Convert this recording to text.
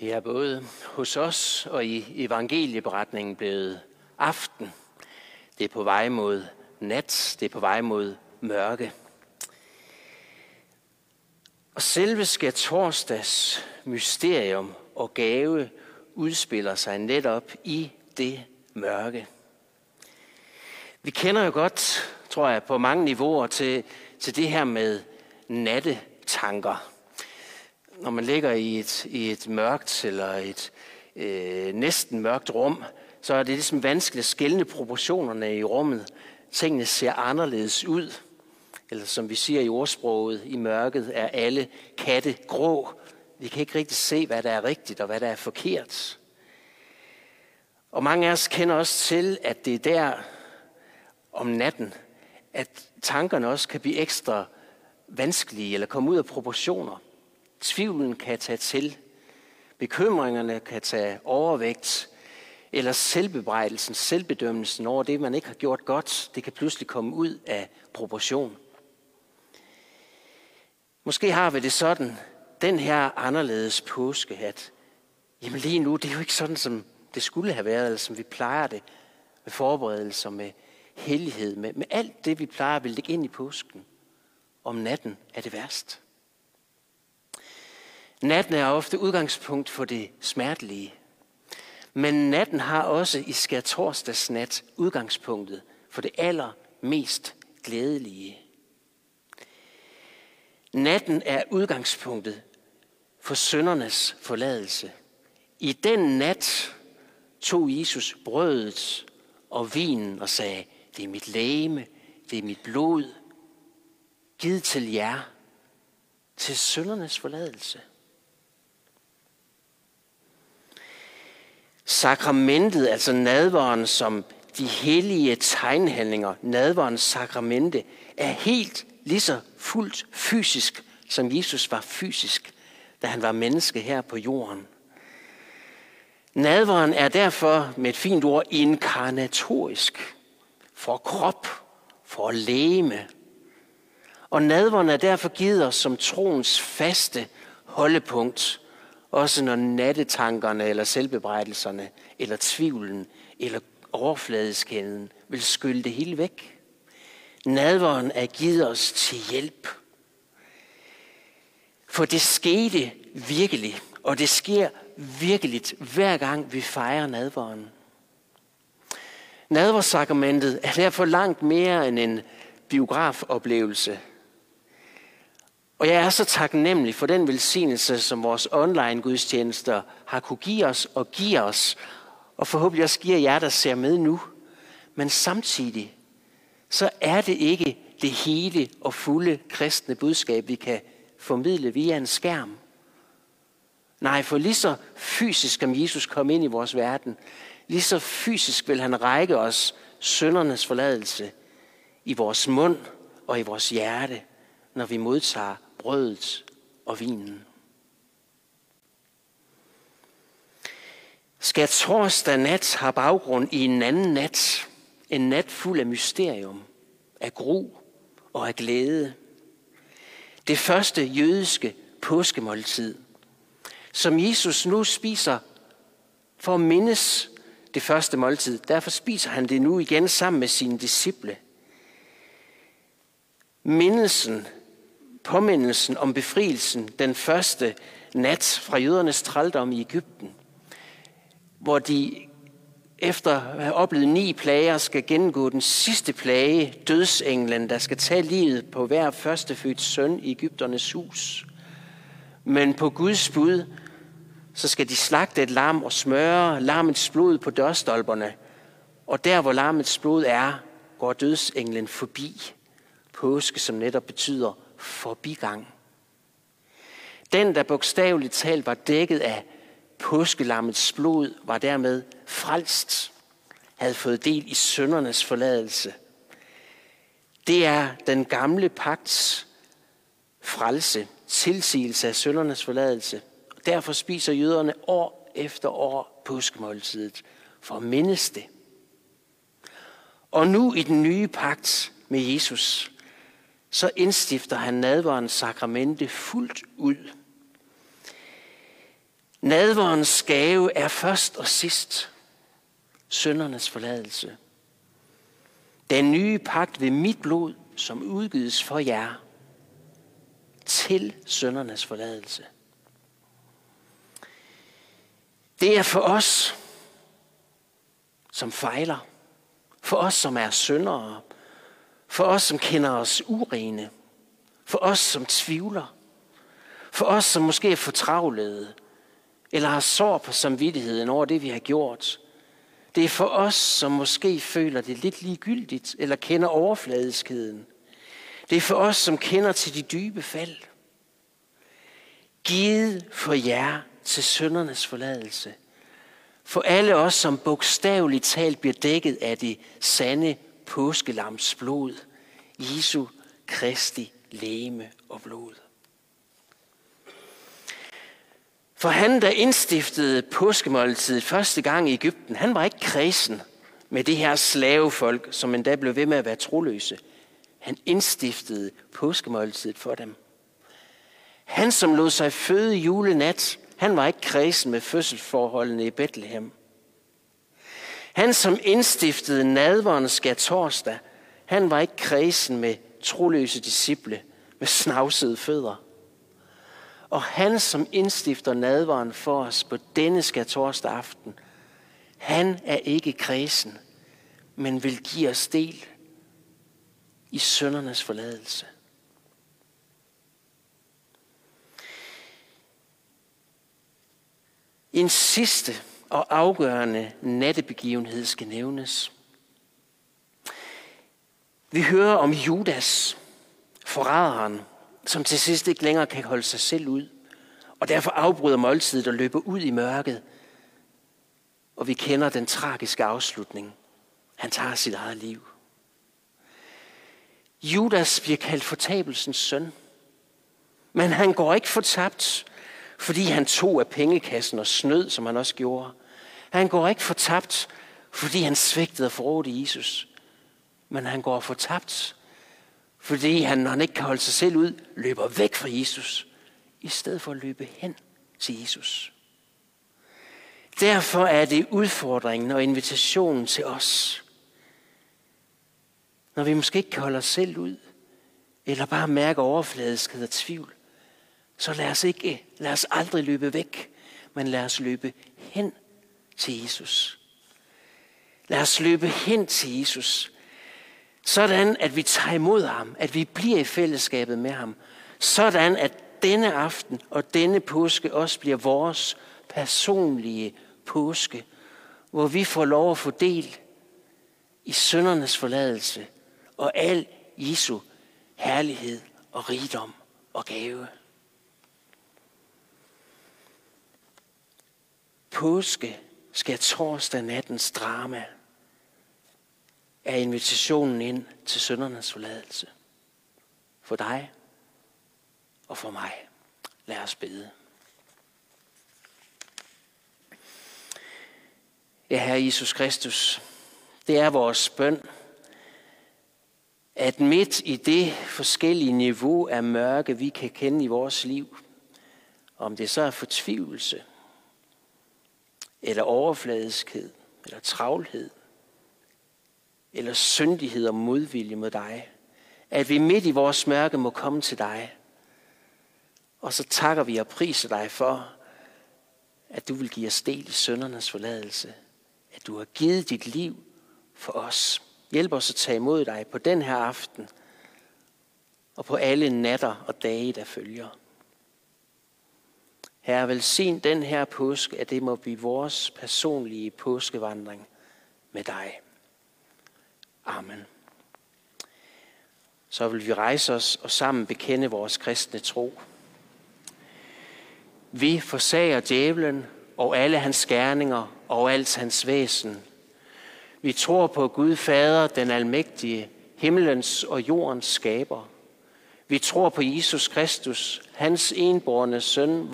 Det er både hos os og i evangelieberetningen blevet aften. Det er på vej mod nat, det er på vej mod mørke. Og selve skal torsdags mysterium og gave udspiller sig netop i det mørke. Vi kender jo godt, tror jeg, på mange niveauer til, til det her med nattetanker når man ligger i et, i et mørkt eller et øh, næsten mørkt rum, så er det ligesom vanskeligt at skælne proportionerne i rummet. Tingene ser anderledes ud. Eller som vi siger i ordsproget, i mørket er alle katte grå. Vi kan ikke rigtig se, hvad der er rigtigt og hvad der er forkert. Og mange af os kender også til, at det er der om natten, at tankerne også kan blive ekstra vanskelige eller komme ud af proportioner. Tvivlen kan tage til. Bekymringerne kan tage overvægt. Eller selvbebrejdelsen, selvbedømmelsen over det, man ikke har gjort godt, det kan pludselig komme ud af proportion. Måske har vi det sådan, den her anderledes påske, at jamen lige nu, det er jo ikke sådan, som det skulle have været, eller som vi plejer det, med forberedelser, med hellighed, med, med alt det, vi plejer at lægge ind i påsken. Om natten er det værst. Natten er ofte udgangspunkt for det smertelige. Men natten har også i skærtorsdagsnat udgangspunktet for det allermest glædelige. Natten er udgangspunktet for søndernes forladelse. I den nat tog Jesus brødet og vinen og sagde, det er mit læme, det er mit blod, givet til jer, til søndernes forladelse. Sakramentet, altså nadvaren som de hellige tegnhandlinger, nadvarens sakramente, er helt lige så fuldt fysisk, som Jesus var fysisk, da han var menneske her på jorden. Nadvaren er derfor med et fint ord inkarnatorisk for krop, for læme. Og nadvaren er derfor givet os som troens faste holdepunkt også når nattetankerne eller selvbebrejdelserne eller tvivlen eller overfladeskæden vil skylde det hele væk. Nadveren er givet os til hjælp. For det skete virkelig, og det sker virkeligt hver gang vi fejrer nadveren. Nadversakramentet er derfor langt mere end en biografoplevelse – og jeg er så taknemmelig for den velsignelse, som vores online gudstjenester har kunne give os og give os, og forhåbentlig også giver jer, der ser med nu. Men samtidig, så er det ikke det hele og fulde kristne budskab, vi kan formidle via en skærm. Nej, for lige så fysisk som Jesus kom ind i vores verden, lige så fysisk vil han række os søndernes forladelse i vores mund og i vores hjerte, når vi modtager brødet og vinen. Skal torsdag nat have baggrund i en anden nat, en nat fuld af mysterium, af gru og af glæde. Det første jødiske påskemåltid, som Jesus nu spiser for at mindes det første måltid. Derfor spiser han det nu igen sammen med sine disciple. Mindelsen påmindelsen om befrielsen den første nat fra jødernes trældom i Ægypten, hvor de efter at have oplevet ni plager, skal gennemgå den sidste plage, dødsenglen, der skal tage livet på hver førstefødt søn i Ægypternes hus. Men på Guds bud, så skal de slagte et lam og smøre lammets blod på dørstolperne. Og der, hvor lammets blod er, går dødsenglen forbi. Påske, som netop betyder forbigang. Den, der bogstaveligt talt var dækket af påskelammets blod, var dermed frelst, havde fået del i søndernes forladelse. Det er den gamle pagts frelse, tilsigelse af søndernes forladelse. Derfor spiser jøderne år efter år påskemåltidet for at mindes det. Og nu i den nye pagt med Jesus, så indstifter han nadverens sakramente fuldt ud. Nadverens gave er først og sidst søndernes forladelse. Den nye pagt ved mit blod, som udgives for jer, til søndernes forladelse. Det er for os, som fejler, for os, som er syndere, for os, som kender os urene, for os, som tvivler, for os, som måske er fortravlede, eller har sår på samvittigheden over det, vi har gjort. Det er for os, som måske føler det lidt ligegyldigt, eller kender overfladiskheden. Det er for os, som kender til de dybe fald. Givet for jer til søndernes forladelse. For alle os, som bogstaveligt talt bliver dækket af det sande påskelams blod. Jesu Kristi læme og blod. For han, der indstiftede påskemåltidet første gang i Ægypten, han var ikke kredsen med det her slavefolk, som endda blev ved med at være troløse. Han indstiftede påskemåltidet for dem. Han, som lod sig føde julenat, han var ikke kredsen med fødselsforholdene i Bethlehem. Han, som indstiftede nadveren skal torsdag, han var ikke kredsen med troløse disciple med snavsede fødder. Og han, som indstifter nadveren for os på denne skal torsdag aften, han er ikke kredsen, men vil give os del i søndernes forladelse. En sidste og afgørende nattebegivenhed skal nævnes. Vi hører om Judas, forræderen, som til sidst ikke længere kan holde sig selv ud, og derfor afbryder måltidet og løber ud i mørket. Og vi kender den tragiske afslutning. Han tager sit eget liv. Judas bliver kaldt fortabelsens søn. Men han går ikke fortabt, fordi han tog af pengekassen og snød, som han også gjorde. Han går ikke fortabt, fordi han svigtede og forrådte Jesus. Men han går fortabt, fordi han, når han ikke kan holde sig selv ud, løber væk fra Jesus, i stedet for at løbe hen til Jesus. Derfor er det udfordringen og invitationen til os. Når vi måske ikke kan holde os selv ud, eller bare mærke overfladiskhed og tvivl, så lad os ikke, lad os aldrig løbe væk, men lad os løbe hen til Jesus. Lad os løbe hen til Jesus. Sådan, at vi tager imod ham, at vi bliver i fællesskabet med ham. Sådan, at denne aften og denne påske også bliver vores personlige påske, hvor vi får lov at få del i søndernes forladelse og al Jesu herlighed og rigdom og gave. Påske skal torsdag nattens drama er invitationen ind til søndernes forladelse. For dig og for mig. Lad os bede. Ja, Herre Jesus Kristus, det er vores bøn, at midt i det forskellige niveau af mørke, vi kan kende i vores liv, om det så er fortvivlelse, eller overfladiskhed, eller travlhed, eller syndighed og modvilje mod dig. At vi midt i vores mørke må komme til dig. Og så takker vi og priser dig for, at du vil give os del i søndernes forladelse. At du har givet dit liv for os. Hjælp os at tage imod dig på den her aften og på alle natter og dage, der følger. Herre, velsign den her påske, at det må blive vores personlige påskevandring med dig. Amen. Så vil vi rejse os og sammen bekende vores kristne tro. Vi forsager djævlen og alle hans gerninger og alt hans væsen. Vi tror på Gud Fader, den almægtige, himlens og jordens skaber. Vi tror på Jesus Kristus, hans enborne søn,